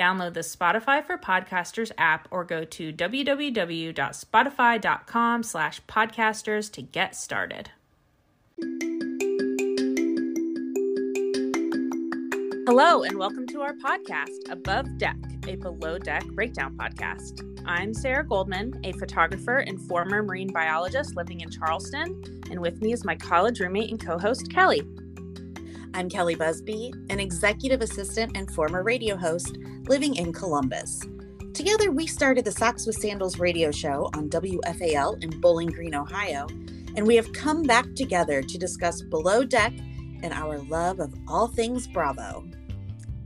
Download the Spotify for Podcasters app or go to www.spotify.com slash podcasters to get started. Hello, and welcome to our podcast, Above Deck, a below deck breakdown podcast. I'm Sarah Goldman, a photographer and former marine biologist living in Charleston, and with me is my college roommate and co host, Kelli. I'm Kelli Busby, an executive assistant and former radio host living in Columbus. Together, we started the Socks with Sandals radio show on WFAL in Bowling Green, Ohio, and we have come back together to discuss Below Deck and our love of all things Bravo.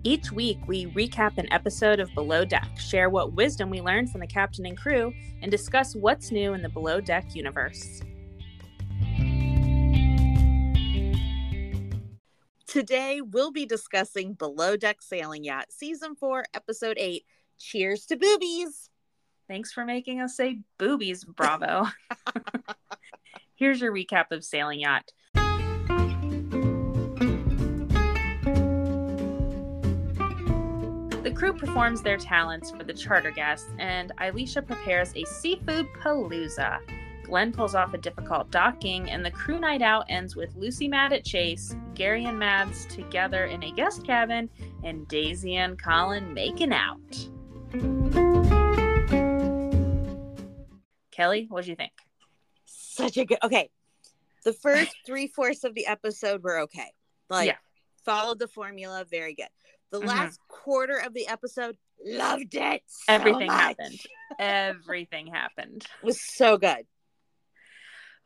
Each week, we recap an episode of Below Deck, share what wisdom we learned from the captain and crew, and discuss what's new in the Below Deck universe. Today, we'll be discussing Below Deck Sailing Yacht, Season 4, Episode 8. Cheers to boobies! Thanks for making us say boobies, bravo. Here's your recap of Sailing Yacht. The crew performs their talents for the charter guests, and Elisha prepares a seafood palooza. Glenn pulls off a difficult docking, and the crew night out ends with Lucy mad at Chase, Gary and Mads together in a guest cabin, and Daisy and Colin making out. Kelli, what do you think? Such a good. Okay. The first three fourths of the episode were okay. Like, Yeah. followed the formula, very good. The Mhm. last quarter of the episode, loved it. so Everything much. happened. Everything happened. It was so good.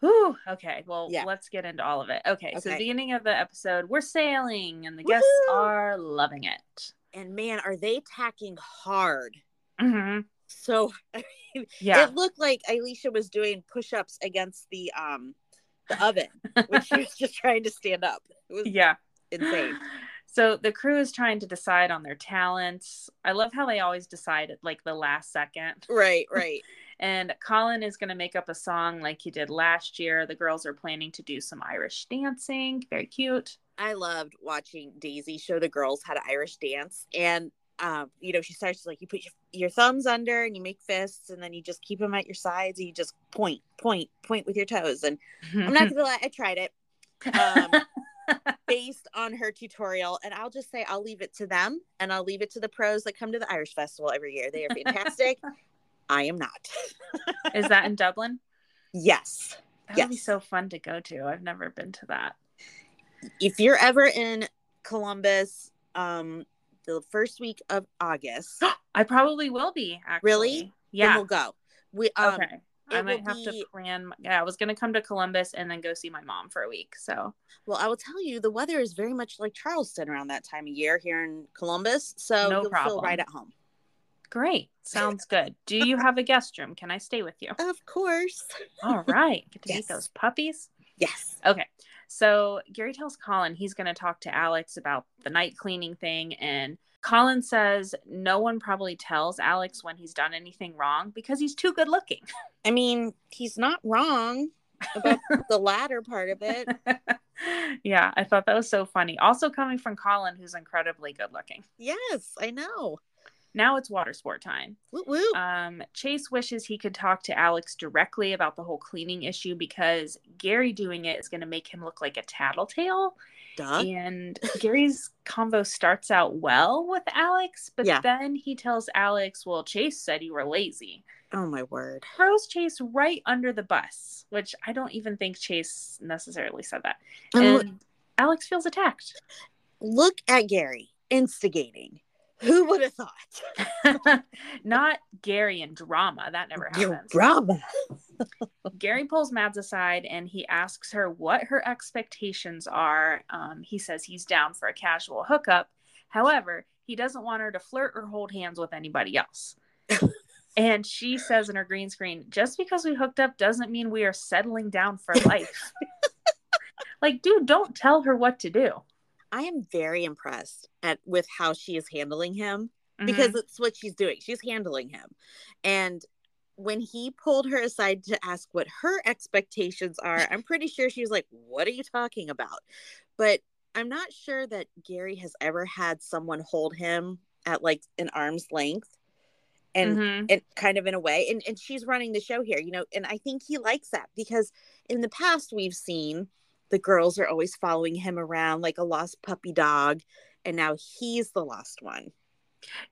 Whew. Okay. Well, Yeah. let's get into all of it. Okay. So, the beginning of the episode, we're sailing, and the guests are loving it. And man, are they tacking hard? hmm So I mean, Yeah. it looked like Alicia was doing push-ups against the um the oven when she was just trying to stand up. It was yeah. insane. So the crew is trying to decide on their talents. I love how they always decide at like the last second. Right, right. And Colin is going to make up a song like he did last year. The girls are planning to do some Irish dancing. Very cute. I loved watching Daisy show the girls how to Irish dance. And, um, you know, she starts like you put your, your thumbs under and you make fists and then you just keep them at your sides and you just point, point, point with your toes. And I'm not going to lie, I tried it um, based on her tutorial. And I'll just say I'll leave it to them and I'll leave it to the pros that come to the Irish Festival every year. They are fantastic. I am not. is that in Dublin? yes. That would be so fun to go to. I've never been to that. If you're ever in Columbus, um, the first week of August, I probably will be actually. Really? then Yeah. we'll go. We um, okay. I might have to be- plan. Yeah, I was gonna come to Columbus and then go see my mom for a week. So Well, I will tell you, the weather is very much like Charleston around that time of year here in Columbus, so No you'll feel problem. right at home. Great. Sounds good. Do you have a guest room? Can I stay with you? Of course. All right. Get to Yes. meet those puppies. Yes. Okay. So Gary tells Colin he's going to talk to Alex about the night cleaning thing. And Colin says no one probably tells Alex when he's done anything wrong because he's too good looking. I mean, he's not wrong about the latter part of it. yeah, I thought that was so funny. Also, coming from Colin, who's incredibly good looking. Yes, I know. Now it's water sport time. Woo woo. Um, Chase wishes he could talk to Alex directly about the whole cleaning issue because Gary doing it is going to make him look like a tattletale. Duh. And Gary's convo starts out well with Alex, but Yeah. then he tells Alex, Well, Chase said you were lazy. Oh my word. throws Chase right under the bus, which I don't even think Chase necessarily said that. And And look, Alex feels attacked. look at Gary instigating. Who would have thought? Not Gary and drama. That never happens. drama. Gary pulls Mads aside and he asks her what her expectations are. Um, he says he's down for a casual hookup. However, he doesn't want her to flirt or hold hands with anybody else. and she says in her green screen, just because we hooked up doesn't mean we are settling down for life. like, dude, don't tell her what to do. I am very impressed at with how she is handling him Mhm. because it's what she's doing. She's handling him. And when he pulled her aside to ask what her expectations are, I'm pretty sure she was like, What are you talking about? But I'm not sure that Gary has ever had someone hold him at like an arm's length and Mhm. and kind of in a way and and she's running the show here you know and i think he likes that because in the past we've seen the girls are always following him around like a lost puppy dog and now he's the lost one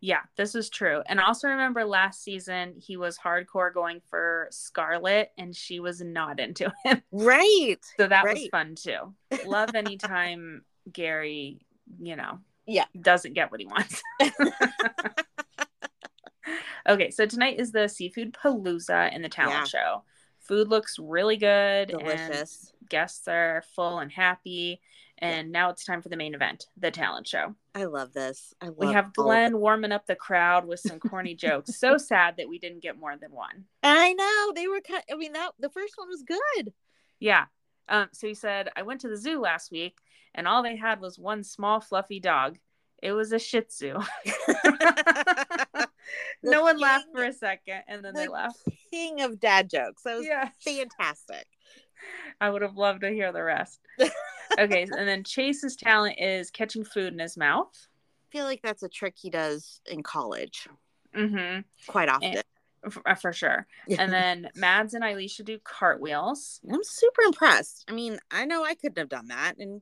Yeah, this is true. And also remember last season he was hardcore going for Scarlet and she was not into him. right So that was fun too. Love anytime Gary, you know, Yeah. doesn't get what he wants. okay, so tonight is the seafood palooza in the talent Yeah. show. Food looks really good. and delicious guests are full and happy. And now it's time for the main event, the talent show. i love this i love We have Glenn warming up the crowd with some corny jokes. So sad that we didn't get more than one. i know they were kind i mean that the first one was good Yeah. Um, so he said, I went to the zoo last week and all they had was one small fluffy dog. It was a shih tzu. No one laughed for a second and then they laughed. king of dad jokes that was Yeah. fantastic I would have loved to hear the rest. okay. And then Chase's talent is catching food in his mouth. I feel like that's a trick he does in college Mm-hmm. quite often. For, for sure. And then Mads and Elisha do cartwheels. I'm super impressed. I mean, I know I couldn't have done that, and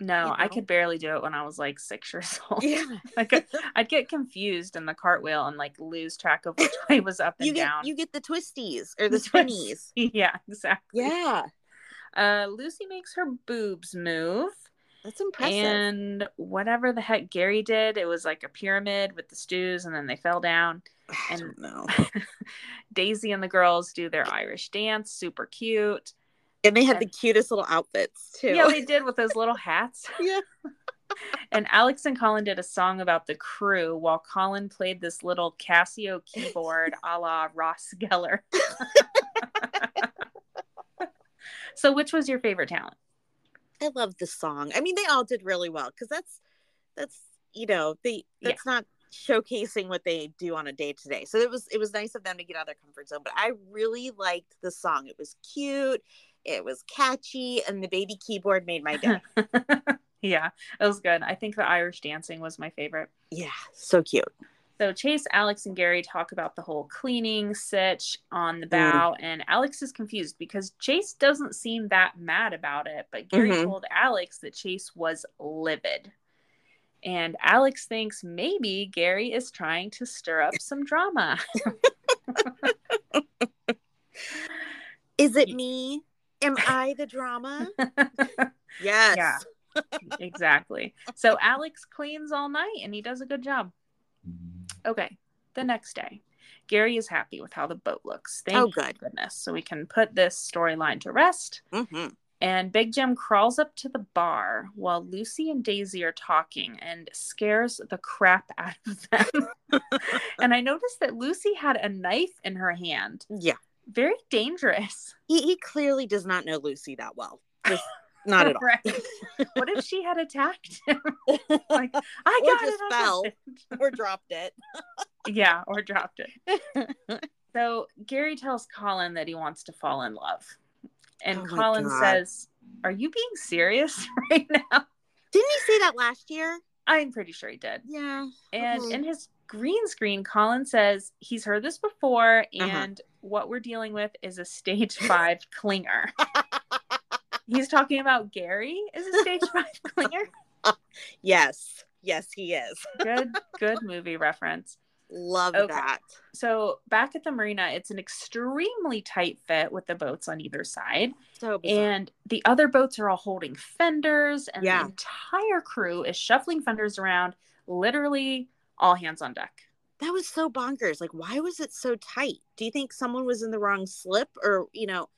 No, You I could barely do it when I was like six years old. yeah, could, I'd get confused in the cartwheel and like lose track of which way was up and you get down. you get the twisties or the twinnies. yeah, exactly. Yeah, Uh, Lucy makes her boobs move. that's impressive. And whatever the heck Gary did, it was like a pyramid with the stews and then they fell down. I and- don't know. Daisy and the girls do their Irish dance, super cute. And they had the cutest little outfits too. Yeah, they did with those little hats. Yeah. And Alex and Colin did a song about the crew while Colin played this little Casio keyboard a la Ross Geller. so, which was your favorite talent? I love the song. I mean, they all did really well because that's that's you know they Yeah. that's not showcasing what they do on a day to day. So it was it was nice of them to get out of their comfort zone. But I really liked the song. It was cute. It was catchy, and the baby keyboard made my day. yeah, it was good. I think the Irish dancing was my favorite. yeah, so cute. So Chase, Alex, and Gary talk about the whole cleaning sitch on the bow, and Alex is confused because Chase doesn't seem that mad about it, but Gary Mhm. told Alex that Chase was livid. And Alex thinks maybe Gary is trying to stir up some drama. Is it me? Am I the drama? Yes. Yeah. exactly. So Alex cleans all night and he does a good job. Okay, the next day, Gary is happy with how the boat looks. Thank Oh, good. goodness. So we can put this storyline to rest. hmm And Big Jim crawls up to the bar while Lucy and Daisy are talking and scares the crap out of them. and I noticed that Lucy had a knife in her hand. Yeah. Very dangerous. He, he clearly does not know Lucy that well. Just not at all. What if she had attacked him? like, I Or got just it. Fell. it. or dropped it. Yeah, or dropped it. So Gary tells Colin that he wants to fall in love. And Oh Colin God. says, Are you being serious right now? Didn't he say that last year? I'm pretty sure he did. Yeah. And Okay. in his green screen, Colin says he's heard this before, Uh-huh. What we're dealing with is a stage five clinger. He's talking about Gary is a stage five clinger. Yes. Yes, he is. Good, good movie reference. Love Okay. that. So back at the marina, it's an extremely tight fit with the boats on either side. So bizarre. And the other boats are all holding fenders, and Yeah. the entire crew is shuffling fenders around, literally all hands on deck. That was so bonkers. Like, why was it so tight? Do you think someone was in the wrong slip, or you know?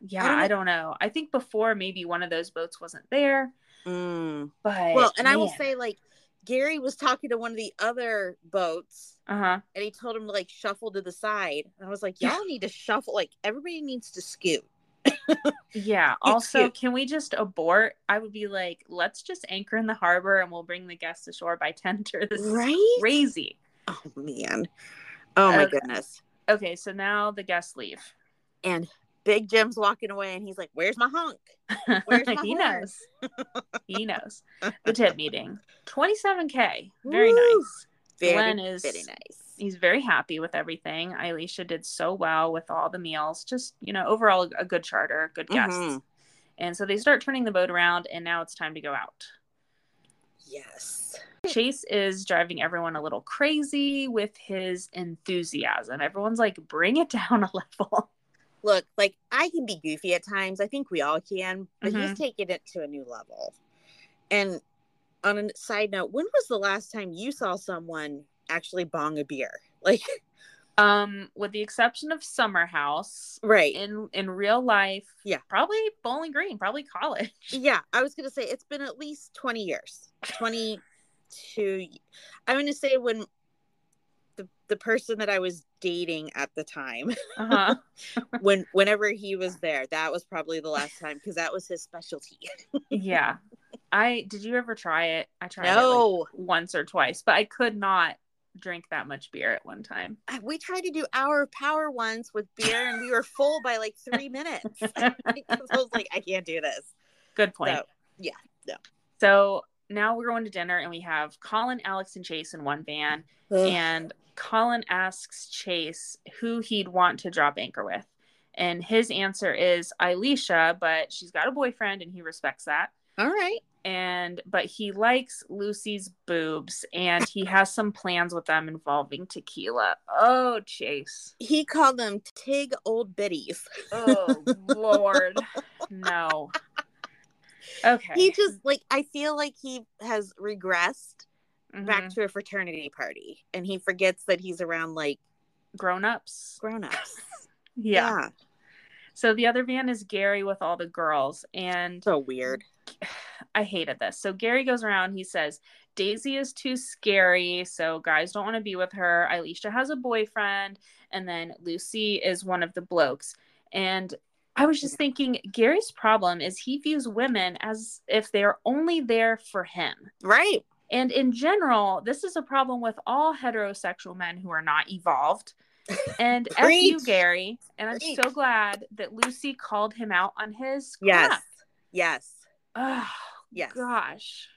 Yeah, I don't I don't, know. I think before maybe one of those boats wasn't there, Mm. but Well, and I will say, like, Gary was talking to one of the other boats, uh-huh. and he told him to like shuffle to the side. And I was like, y'all need to shuffle. Like, everybody needs to scoot. Yeah. Also, can we just abort? I would be like, let's just anchor in the harbor and we'll bring the guests ashore by tender. This Right? crazy. Oh man. Oh my Okay. goodness. Okay, so now the guests leave. And Big Jim's walking away, and he's like, "Where's my honk?" Where's my he knows. he knows. The tip meeting. 27K. Very Woo. nice. Very, Glenn is very nice. he's very happy with everything. Elisha did so well with all the meals. Just, you know, overall a good charter, good guests. Mhm. And so they start turning the boat around and now it's time to go out. Yes. Chase is driving everyone a little crazy with his enthusiasm. Everyone's like, bring it down a level. Look, like I can be goofy at times. I think we all can, but mm-hmm. he's taking it to a new level. And on a side note, when was the last time you saw someone actually bong a beer? Like, um, with the exception of Summer House, right? In in real life, yeah, probably Bowling Green, probably college. Yeah, I was gonna say it's been at least twenty years, 20, to i'm going to say when the, the person that i was dating at the time uh-huh. when whenever he was there that was probably the last time because that was his specialty yeah i did you ever try it i tried no. it like once or twice but i could not drink that much beer at one time. We tried to do our power once with beer and we were full by like three minutes. I was like, I can't do this. Good point. So, yeah. No. So now we're going to dinner and we have Colin, Alex, and Chase in one van. and Colin asks Chase who he'd want to drop anchor with. And his answer is Elisha, but she's got a boyfriend and he respects that. All right. And but he likes Lucy's boobs and he has some plans with them involving tequila. Oh, Chase. He called them Tig Old Biddies. Oh, Lord. No. Okay. He just like I feel like he has regressed back Mhm. to a fraternity party and he forgets that he's around like grown ups. grown-ups. Yeah. So the other van is Gary with all the girls. And So weird. I hated this. So Gary goes around, he says, Daisy is too scary, so guys don't want to be with her. Elisha has a boyfriend, and then Lucy is one of the blokes. And I was just thinking, Gary's problem is he views women as if they're only there for him. Right. And in general, this is a problem with all heterosexual men who are not evolved. And F you, Gary. And I'm Preach. so glad that Lucy called him out on his Yes. crap. Yes. Oh, Yes. gosh.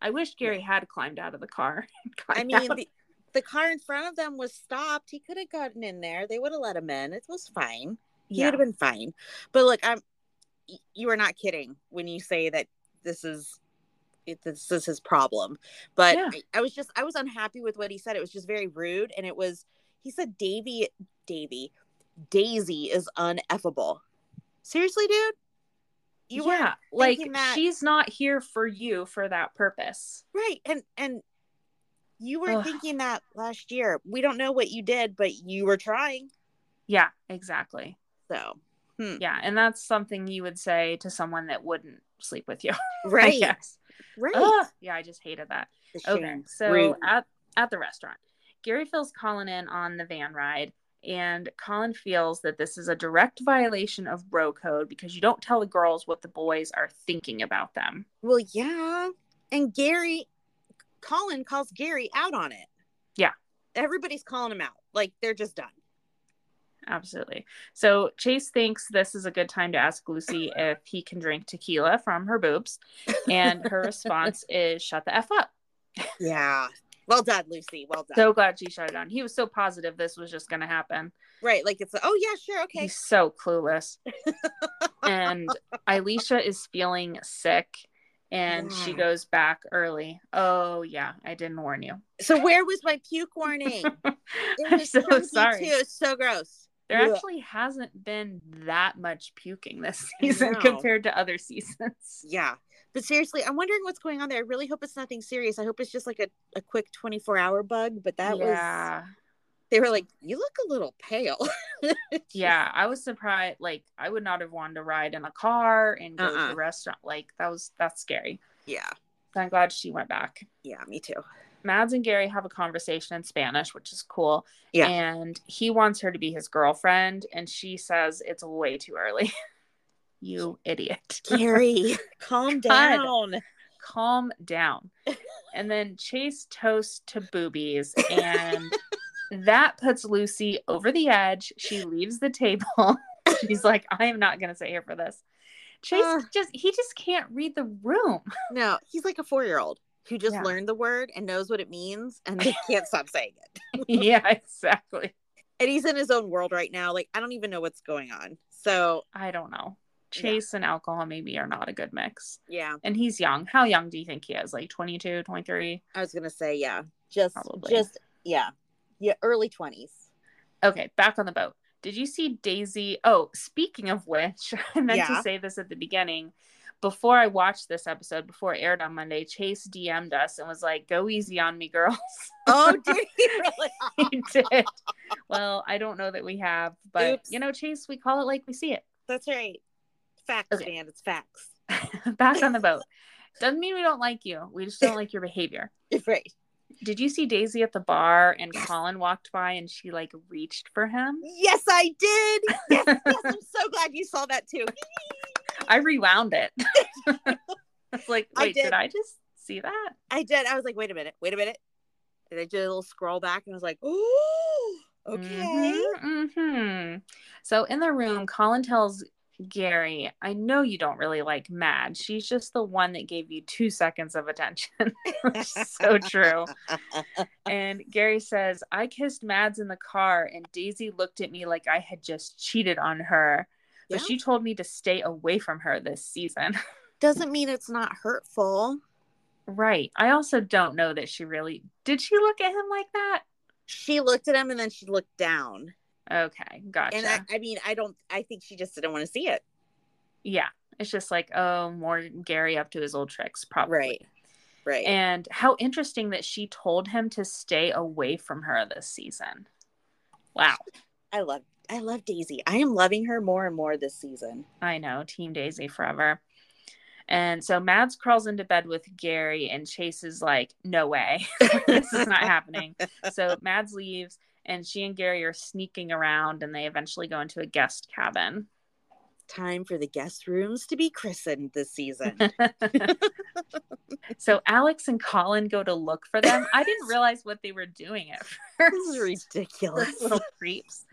I wish Gary had climbed out of the car. I mean the, the car in front of them was stopped. He could have gotten in there. They would have let him in. It was fine. He yeah. would have been fine. But look, I'm you are not kidding when you say that this is it, this is his problem. But Yeah. I, I was just I was unhappy with what he said. It was just very rude and it was he said Davy Davy Daisy is uneffable. Seriously, dude? You yeah, like that- she's not here for you for that purpose. right and and you were Ugh. thinking that last year. We don't know what you did, but you were trying. Yeah, exactly. So hmm. Yeah, and that's something you would say to someone that wouldn't sleep with you. Right, right. Ugh. yeah, I just hated that. Okay, so Rude. at at the restaurant, Gary fills Colin in on the van ride, and Colin feels that this is a direct violation of bro code because you don't tell the girls what the boys are thinking about them. Well, yeah. And Gary, Colin calls Gary out on it. Yeah. Everybody's calling him out. Like they're just done. Absolutely. So Chase thinks this is a good time to ask Lucy if he can drink tequila from her boobs, and her response is "Shut the f up." Yeah. Well done, Lucy. Well done. So glad she shut it down. He was so positive this was just going to happen. right. Like it's, oh, yeah, sure. Okay. He's so clueless. and Elisha is feeling sick. and she goes back early. Oh yeah, I didn't warn you. So where was my puke warning? It I'm was so sorry. Too. It's so gross. There Ugh. actually hasn't been that much puking this season know. compared to other seasons. Yeah. But seriously, I'm wondering what's going on there. I really hope it's nothing serious. I hope it's just like a, a quick 24 hour bug. But that was, yeah. they were like, you look a little pale. Yeah, I was surprised. Like, I would not have wanted to ride in a car and go to Uh-uh. a restaurant. Like, that was that's scary. Yeah. So I'm glad she went back. Yeah, me too. Mads and Gary have a conversation in Spanish, which is cool. Yeah. And he wants her to be his girlfriend, and she says it's way too early. you idiot. Gary, calm down. Calm down. And then Chase toasts to boobies, and that puts Lucy over the edge. She leaves the table. She's like, I am not going to sit here for this. Chase Ugh. just, he just can't read the room. No, he's like a four year old who just Yeah. learned the word and knows what it means and they can't stop saying it. yeah, exactly. And he's in his own world right now. Like, I don't even know what's going on. So, I don't know. Yeah. Chase and alcohol maybe are not a good mix. yeah, And he's young. How young do you think he is? Like 22, 23? I was going to say, yeah, just, Probably. just, yeah, yeah, early 20s. Okay, back on the boat. Did you see Daisy? Oh, speaking of which, I meant Yeah. to say this at the beginning. Before I watched this episode, before it aired on Monday, Chase DM'd us and was like, "Go easy on me, girls." Oh, did he really? he did. Well, I don't know that we have, but Oops. you know, Chase, we call it like we see it. That's right. Facts, Okay. man. It's facts. back on the boat. Doesn't mean we don't like you. We just don't like your behavior. Right. Did you see Daisy at the bar and Colin walked by and she like reached for him? Yes, I did. Yes, yes. I'm so glad you saw that too. I rewound it. It's like, I wait, did. did. I just see that? I did. I was like, wait a minute, wait a minute. And I did a little scroll back and I was like, oh, okay. Mhm, mhm. So in the room, Colin tells Gary, I know you don't really like Mad. She's just the one that gave you two seconds of attention. Which is so true. And Gary says, I kissed Mads in the car, and Daisy looked at me like I had just cheated on her. But Yeah. she told me to stay away from her this season. Doesn't mean it's not hurtful. right. I also don't know that she really did she look at him like that? She looked at him and then she looked down. Okay, gotcha. And I, I mean, I don't, I think she just didn't want to see it. yeah. It's just like, oh, more Gary up to his old tricks, probably. Right. Right. And how interesting that she told him to stay away from her this season. Wow. I love, I love Daisy. I am loving her more and more this season. I know, Team Daisy forever. And so Mads crawls into bed with Gary, and Chase is like, no way, this is not happening. So Mads leaves, and she and Gary are sneaking around, and they eventually go into a guest cabin. Time for the guest rooms to be christened this season. so Alex and Colin go to look for them. I didn't realize what they were doing at this first. ridiculous. Little creeps.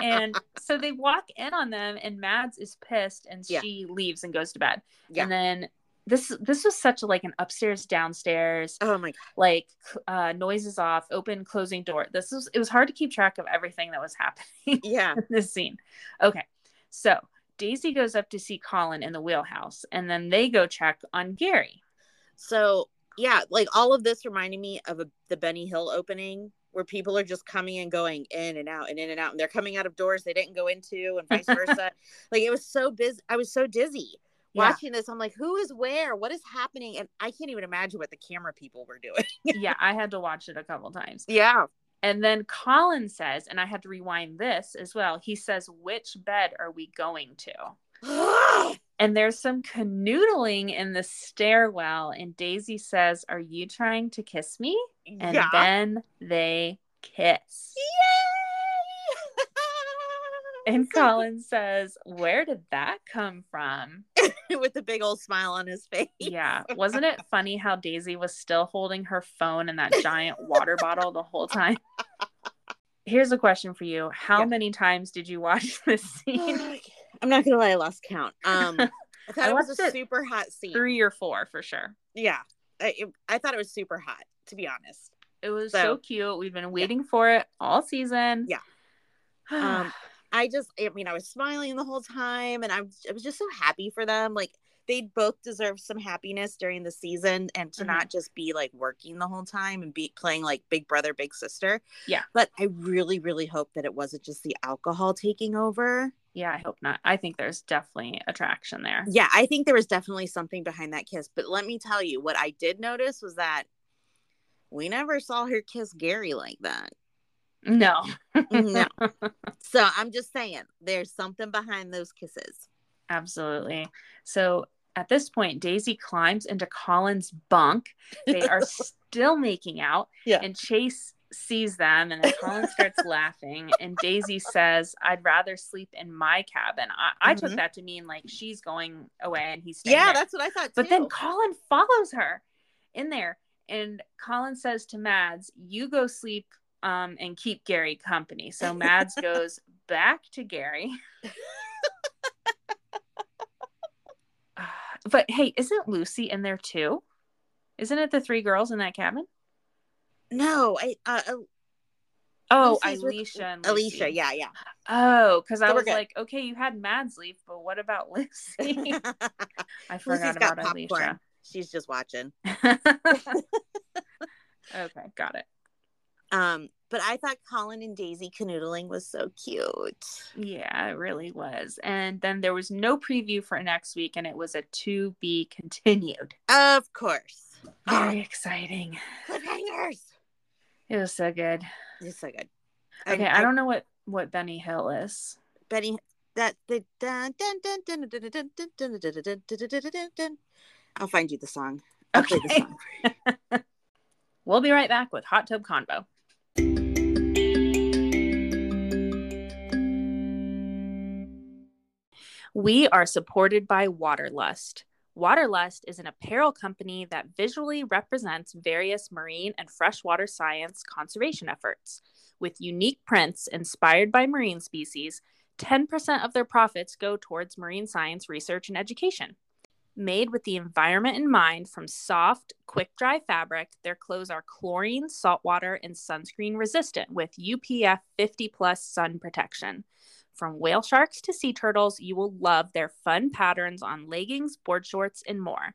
And so they walk in on them, and Mads is pissed, and Yeah. she leaves and goes to bed. Yeah. And then this this was such a, like an upstairs downstairs oh my god. like uh noises off open closing door this was it was hard to keep track of everything that was happening Yeah. in this scene okay so daisy goes up to see colin in the wheelhouse and then they go check on gary So yeah, like all of this reminded me of a, the Benny Hill opening where people are just coming and going in and out and in and out, and they're coming out of doors they didn't go into, and vice versa. like it was so busy. I was so dizzy Yeah. watching this. I'm like, who is where? What is happening? And I can't even imagine what the camera people were doing. yeah i had to watch it a couple times yeah. And then colin says and i had to rewind this as well he says which bed are we going to and there's some canoodling in the stairwell and daisy says are you trying to kiss me and yeah. then they kiss Yay! and colin says where did that come from with a big old smile on his face. yeah wasn't it funny how daisy was still holding her phone and that giant water bottle the whole time here's a question for you how Yeah. many times did you watch this scene I'm not gonna lie, I lost count. Um, I thought I it was a it super hot scene. three or four for sure Yeah, I, it- I thought it was super hot. To be honest, it was so, So- cute we've been waiting for it all season Yeah. um, I just, I mean, I was smiling the whole time, and I was, I was just so happy for them. Like they both deserve some happiness during the season and to Mhm. not just be like working the whole time and be playing like big brother, big sister. Yeah. But I really, really hope that it wasn't just the alcohol taking over. Yeah, I hope not. I think there's definitely attraction there. Yeah, I think there was definitely something behind that kiss. But let me tell you, what I did notice was that we never saw her kiss Gary like that. No. No. so I'm just saying, there's something behind those kisses. Absolutely. So at this point, Daisy climbs into Colin's bunk. They are still making out, Yeah. and Chase sees them, and then Colin starts laughing. And Daisy says, "I'd rather sleep in my cabin." I, I took Mhm. that to mean like she's going away and he's Yeah, there. that's what I thought. But then. Colin follows her in there, and Colin says to Mads, "You go sleep." Um, and keep Gary company. So Mads goes back to Gary. but hey, isn't Lucy in there too? Isn't it the three girls in that cabin? no, I uh, uh, Oh, Alicia and Alicia, yeah, yeah. Oh, because I So was good. like, okay, you had Mads leave, but what about Lucy? I forgot got about popcorn. Alicia. She's just watching. okay, got it. Um, but I thought Colin and Daisy canoodling was so cute. Yeah, it really was. And then there was no preview for next week, and it was a to be continued. Of course. Very oh. exciting. Cliffhangers. It was so good. It's so good. Okay, I, I, I, don't know what what Benny Hill is. Benny that the I'll find you the song. I'll okay. The song. we'll be right back with Hot Tub Convo. We are supported by Waterlust. Waterlust is an apparel company that visually represents various marine and freshwater science conservation efforts. With unique prints inspired by marine species, 10% of their profits go towards marine science research and education. Made with the environment in mind from soft, quick dry fabric, their clothes are chlorine, saltwater, and sunscreen resistant with UPF 50 plus sun protection. From whale sharks to sea turtles, you will love their fun patterns on leggings, board shorts, and more.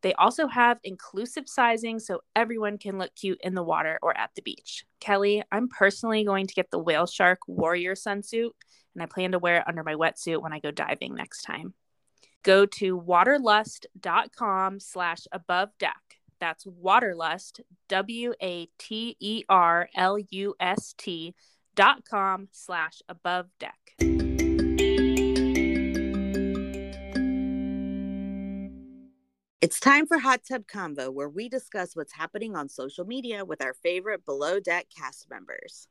They also have inclusive sizing so everyone can look cute in the water or at the beach. Kelli, I'm personally going to get the whale shark warrior sunsuit, and I plan to wear it under my wetsuit when I go diving next time go to waterlust.com slash above deck that's waterlust w-a-t-e-r-l-u-s-t E dot com slash above deck It's time for Hot Tub Convo, where we discuss what's happening on social media with our favorite below deck cast members.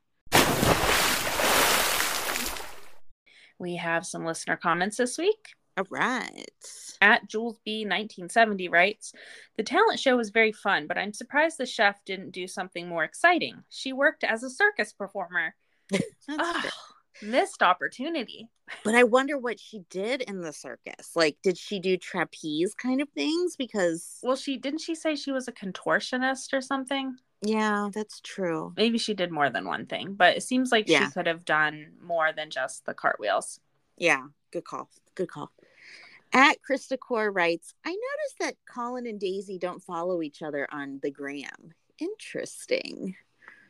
we have some listener comments this week All right. at jules b 1970 writes the talent show was very fun but i'm surprised the chef didn't do something more exciting she worked as a circus performer true. Missed opportunity But I wonder what she did in the circus. Like, did she do trapeze kind of things? Because, well she didn't she say she was a contortionist or something yeah, that's true. maybe she did more than one thing but it seems like Yeah. she could have done more than just the cartwheels Yeah, good call. Good call. At Krista Core writes, I noticed that Colin and Daisy don't follow each other on the gram. Interesting.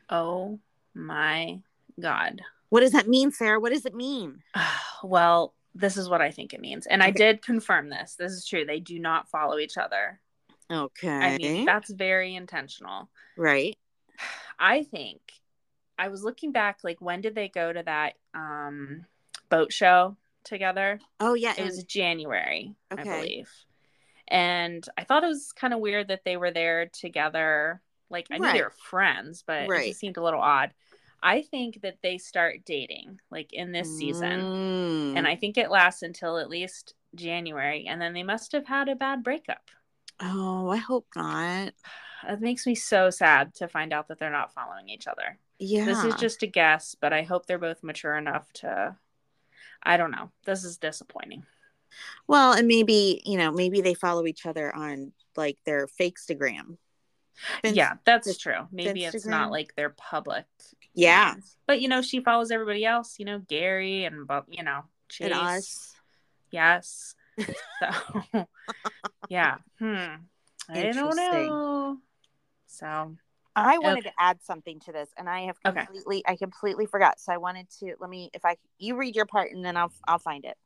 oh my god What does that mean, Sarah? What does it mean? well this is what i think it means and i did confirm this this is true they do not follow each other Okay. i mean that's very intentional right. i think i was looking back like when did they go to that um boat show together Oh, yeah. it was january i believe and i thought it was kind of weird that they were there together like i knew Right. they were friends but it just seemed a little odd i think that they start dating like in this season Mm. and I think it lasts until at least January, and then they must have had a bad breakup. oh, I hope not. It makes me so sad to find out that they're not following each other. Yeah. This is just a guess, but I hope they're both mature enough to. I don't know. This is disappointing. well, and maybe, you know, maybe they follow each other on like their Fakestagram. Fin- yeah, that's Fin- true. Maybe it's Finstagram? not like they're public. Yeah. ones. But you know, she follows everybody else. You know, Gary and but you know, Chase. And us. Yes. So, yeah. Hmm. I don't know. So, I wanted Okay. to add something to this, and I have Okay. completely, I completely forgot. So I wanted to let me, if I, you read your part, and then I'll, I'll find it.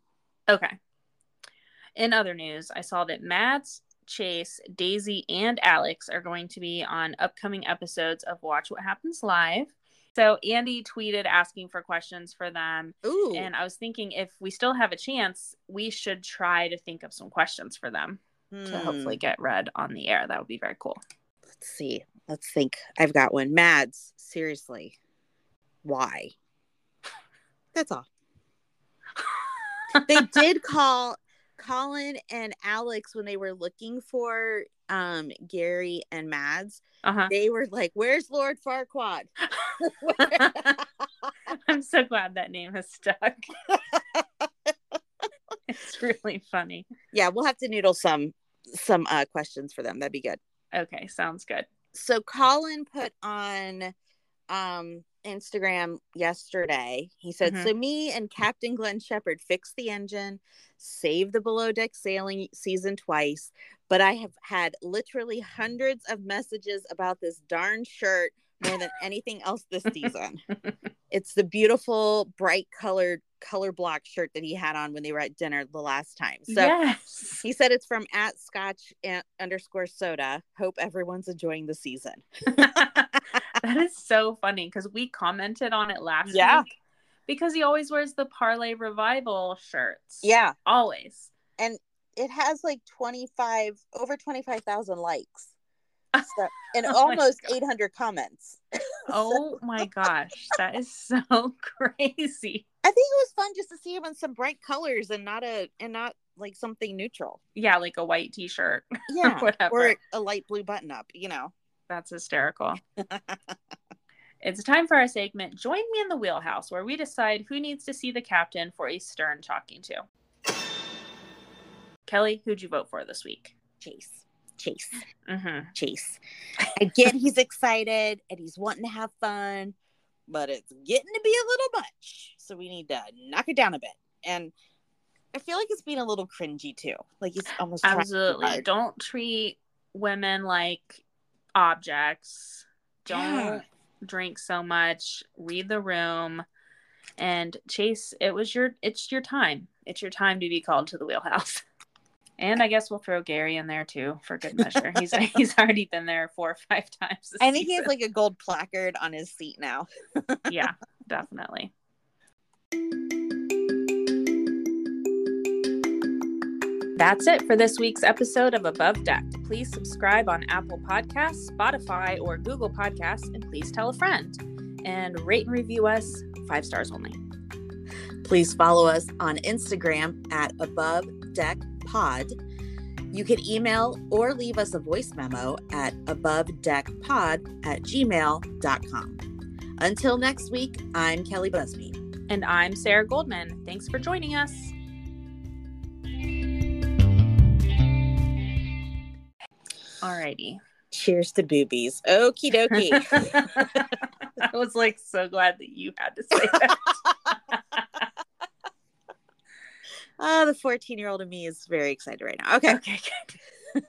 okay. In other news, I saw that Mads, Chase, Daisy, and Alex are going to be on upcoming episodes of Watch What Happens Live. So, Andy tweeted asking for questions for them. Ooh, And I was thinking if we still have a chance, we should try to think of some questions for them to hopefully get read on the air. That would be very cool. Hmm. Let's see. Let's think. I've got one. Mads, seriously, why? That's all. they did call Colin and Alex when they were looking for um Gary and Mads. Uh huh. They were like, "Where's Lord Farquaad?" I'm so glad that name has stuck. it's really funny. yeah, we'll have to noodle some some uh questions for them. That'd be good. Okay, sounds good. So Colin put on um Instagram yesterday. He said, Mhm. "So me and Captain Glenn Shephard fixed the engine, saved the below deck sailing season twice, but I have had literally hundreds of messages about this darn shirt more than anything else this season. it's the beautiful bright colored color block shirt that he had on when they were at dinner the last time. So yes. he said it's from at Scotch underscore soda. Hope everyone's enjoying the season. that is so funny because we commented on it last Yeah. week because he always wears the Parlay Revival shirts. Yeah. Always. And it has like 25 over 25,000 likes so, and Oh almost 800 comments. Oh my gosh. That is so crazy. I think it was fun just to see him in some bright colors and not a and not like something neutral. Yeah, like a white t shirt. Yeah. Whatever. or a light blue button up, you know. That's hysterical. it's time for our segment Join Me in the Wheelhouse, where we decide who needs to see the captain for a stern talking to. Kelli, who'd you vote for this week? Chase. Chase. Mm-hmm. Chase. Again, he's excited and he's wanting to have fun, but it's getting to be a little much. So we need to knock it down a bit. And I feel like it's being a little cringy too. Like he's almost Absolutely. Don't treat women like objects. Don't Yeah. drink so much. Read the room. And Chase, it was your it's your time. It's your time to be called to the wheelhouse. And I guess we'll throw Gary in there too for good measure. He's he's already been there four or five times. I think he has like a gold placard on his seat now. yeah, definitely. That's it for this week's episode of Above Deck. Please subscribe on Apple Podcasts, Spotify, or Google Podcasts, and please tell a friend. And rate and review us five stars only. Please follow us on Instagram at Above Deck Pod. You can email or leave us a voice memo at abovedeckpod at gmail.com. Until next week, I'm Kelli Busby. And I'm Sarah Goldman. Thanks for joining us. Alrighty. Cheers to boobies. Okie dokie. I was like so glad that you had to say that. Ah, the 14 year old of me is very excited right now. Okay. okay, good.